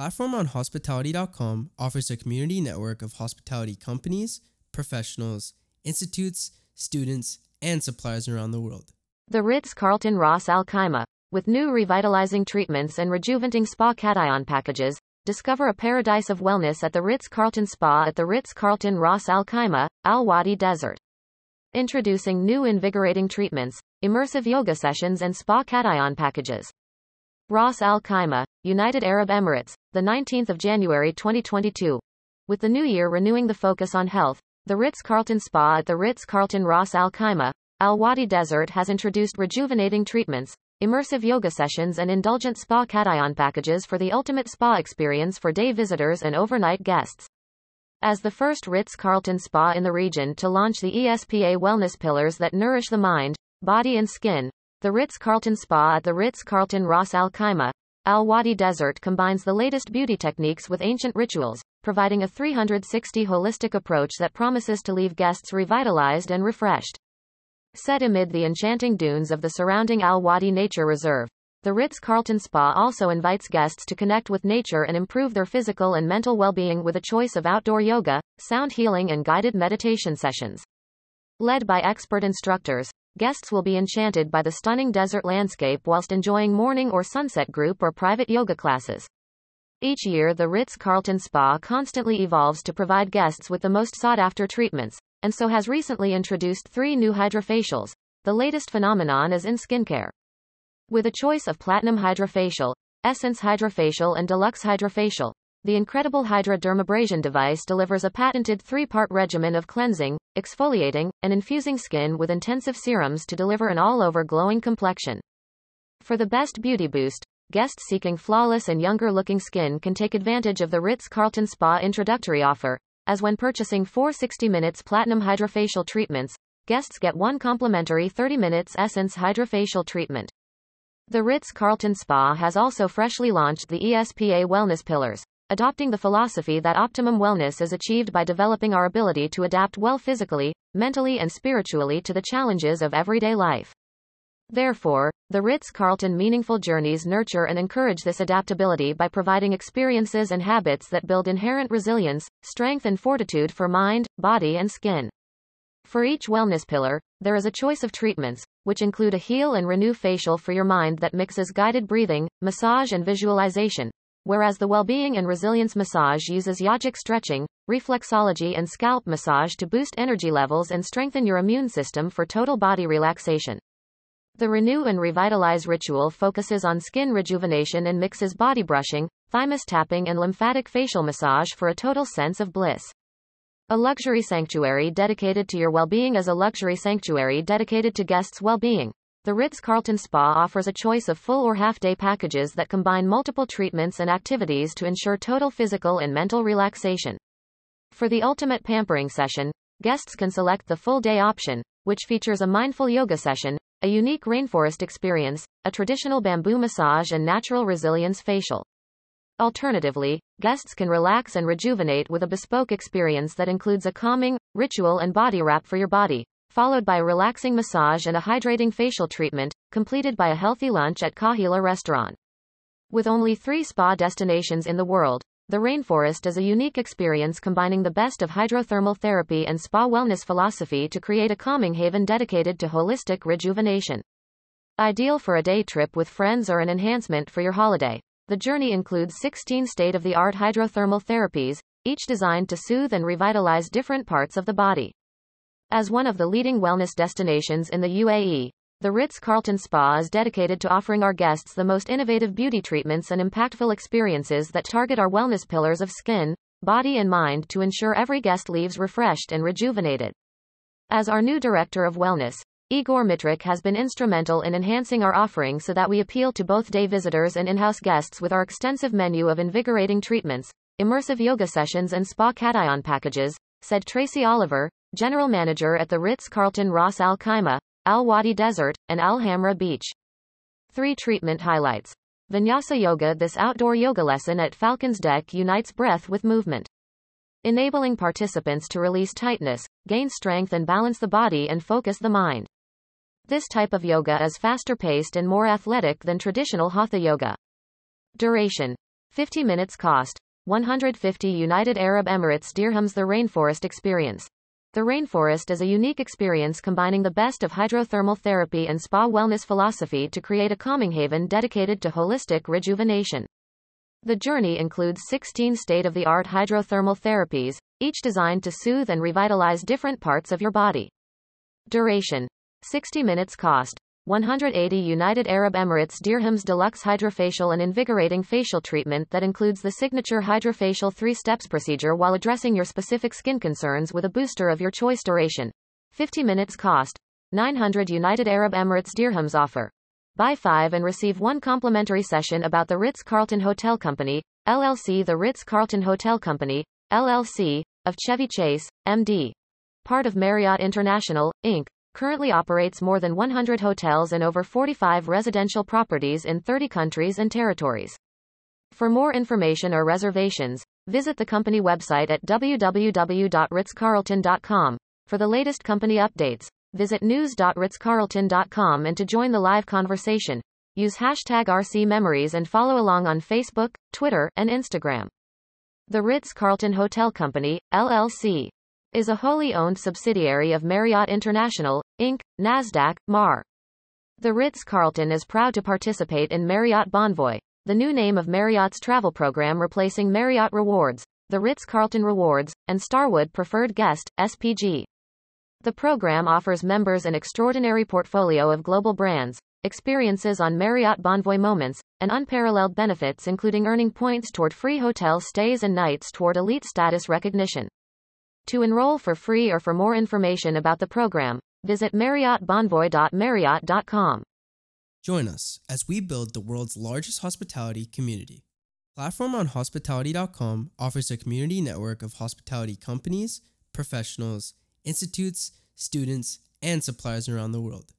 Platform on Hospitality.com offers a community network of hospitality companies, professionals, institutes, students, and suppliers around the world. The Ritz Carlton Ras Al Khaimah, with new revitalizing treatments and rejuvenating spa cation packages, discover a paradise of wellness at the Ritz Carlton Spa at the Ritz Carlton Ras Al Khaimah, Al Wadi Desert. Introducing new invigorating treatments, immersive yoga sessions, and spa cation packages. Ras Al Khaimah, United Arab Emirates, the 19th of January 2022. With the new year renewing the focus on health, the Ritz-Carlton Spa at the Ritz-Carlton Ras Al Khaimah, Al Wadi Desert has introduced rejuvenating treatments, immersive yoga sessions and indulgent spa cation packages for the ultimate spa experience for day visitors and overnight guests. As the first Ritz-Carlton spa in the region to launch the ESPA wellness pillars that nourish the mind, body and skin, the Ritz-Carlton Spa at the Ritz-Carlton Ras Al Khaimah, Al Wadi Desert combines the latest beauty techniques with ancient rituals, providing a 360 holistic approach that promises to leave guests revitalized and refreshed. Set amid the enchanting dunes of the surrounding Al Wadi Nature Reserve, the Ritz-Carlton Spa also invites guests to connect with nature and improve their physical and mental well-being with a choice of outdoor yoga, sound healing and guided meditation sessions. Led by expert instructors, guests will be enchanted by the stunning desert landscape whilst enjoying morning or sunset group or private yoga classes. Each year the Ritz-Carlton Spa constantly evolves to provide guests with the most sought-after treatments, and so has recently introduced three new hydrofacials. The latest phenomenon is in skincare. With a choice of Platinum Hydrofacial, Essence Hydrofacial and Deluxe Hydrofacial, the incredible Hydra dermabrasion device delivers a patented three-part regimen of cleansing, exfoliating, and infusing skin with intensive serums to deliver an all-over glowing complexion. For the best beauty boost, guests seeking flawless and younger-looking skin can take advantage of the Ritz-Carlton Spa introductory offer, as when purchasing four 60 minutes platinum hydrofacial treatments, guests get one complimentary 30 minutes essence hydrofacial treatment. The Ritz-Carlton Spa has also freshly launched the ESPA Wellness Pillars, adopting the philosophy that optimum wellness is achieved by developing our ability to adapt well physically, mentally and spiritually to the challenges of everyday life. Therefore, the Ritz-Carlton Meaningful Journeys nurture and encourage this adaptability by providing experiences and habits that build inherent resilience, strength and fortitude for mind, body and skin. For each wellness pillar, there is a choice of treatments, which include a heal and renew facial for your mind that mixes guided breathing, massage and visualization, whereas the well-being and resilience massage uses yogic stretching, reflexology and scalp massage to boost energy levels and strengthen your immune system for total body relaxation. The Renew and Revitalize ritual focuses on skin rejuvenation and mixes body brushing, thymus tapping and lymphatic facial massage for a total sense of bliss. A luxury sanctuary dedicated to your well-being is a luxury sanctuary dedicated to guests' well-being. The Ritz-Carlton Spa offers a choice of full or half-day packages that combine multiple treatments and activities to ensure total physical and mental relaxation. For the ultimate pampering session, guests can select the full-day option, which features a mindful yoga session, a unique rainforest experience, a traditional bamboo massage and natural resilience facial. Alternatively, guests can relax and rejuvenate with a bespoke experience that includes a calming, ritual and body wrap for your body, followed by a relaxing massage and a hydrating facial treatment, completed by a healthy lunch at Kahila restaurant. With only three spa destinations in the world, the rainforest is a unique experience combining the best of hydrothermal therapy and spa wellness philosophy to create a calming haven dedicated to holistic rejuvenation. Ideal for a day trip with friends or an enhancement for your holiday. The journey includes 16 state-of-the-art hydrothermal therapies, each designed to soothe and revitalize different parts of the body. As one of the leading wellness destinations in the UAE, the Ritz-Carlton Spa is dedicated to offering our guests the most innovative beauty treatments and impactful experiences that target our wellness pillars of skin, body and mind to ensure every guest leaves refreshed and rejuvenated. As our new Director of Wellness, Igor Mitrik has been instrumental in enhancing our offering so that we appeal to both day visitors and in-house guests with our extensive menu of invigorating treatments, immersive yoga sessions and spa cation packages, said Tracy Oliver, General Manager at the Ritz-Carlton Ras Al Khaimah, Al Wadi Desert, and Al Hamra Beach. 3 Treatment Highlights. Vinyasa Yoga This outdoor yoga lesson at Falcon's Deck unites breath with movement enabling participants to release tightness, gain strength and balance the body and focus the mind. This type of yoga is faster paced and more athletic than traditional hatha yoga. Duration 50 minutes cost 150 United Arab Emirates dirhams The Rainforest Experience. The Rainforest is a unique experience combining the best of hydrothermal therapy and spa wellness philosophy to create a calming haven dedicated to holistic rejuvenation. The journey includes 16 state of the art hydrothermal therapies, each designed to soothe and revitalize different parts of your body. Duration 60 minutes cost 180 United Arab Emirates dirhams deluxe hydrofacial and invigorating facial treatment that includes the signature hydrofacial 3 steps procedure while addressing your specific skin concerns with a booster of your choice duration 50 minutes cost 900 United Arab Emirates dirhams offer Buy 5 and receive 1 complimentary session about the Ritz-Carlton Hotel Company, LLC The Ritz-Carlton Hotel Company, LLC, of Chevy Chase, MD. Part of Marriott International, Inc., currently operates more than 100 hotels and over 45 residential properties in 30 countries and territories. For more information or reservations, visit the company website at www.ritzcarlton.com. For the latest company updates, visit news.ritzcarlton.com and to join the live conversation, use hashtag RCMemories and follow along on Facebook, Twitter, and Instagram. The Ritz-Carlton Hotel Company, LLC is a wholly owned subsidiary of Marriott International, Inc., NASDAQ, MAR. The Ritz-Carlton is proud to participate in Marriott Bonvoy, the new name of Marriott's travel program replacing Marriott Rewards, the Ritz-Carlton Rewards, and Starwood Preferred Guest, SPG. The program offers members an extraordinary portfolio of global brands, experiences on Marriott Bonvoy moments, and unparalleled benefits including earning points toward free hotel stays and nights toward elite status recognition. To enroll for free or for more information about the program, visit marriottbonvoy.marriott.com. Join us as we build the world's largest hospitality community. Platform on hospitality.com offers a community network of hospitality companies, professionals, institutes, students, and suppliers around the world.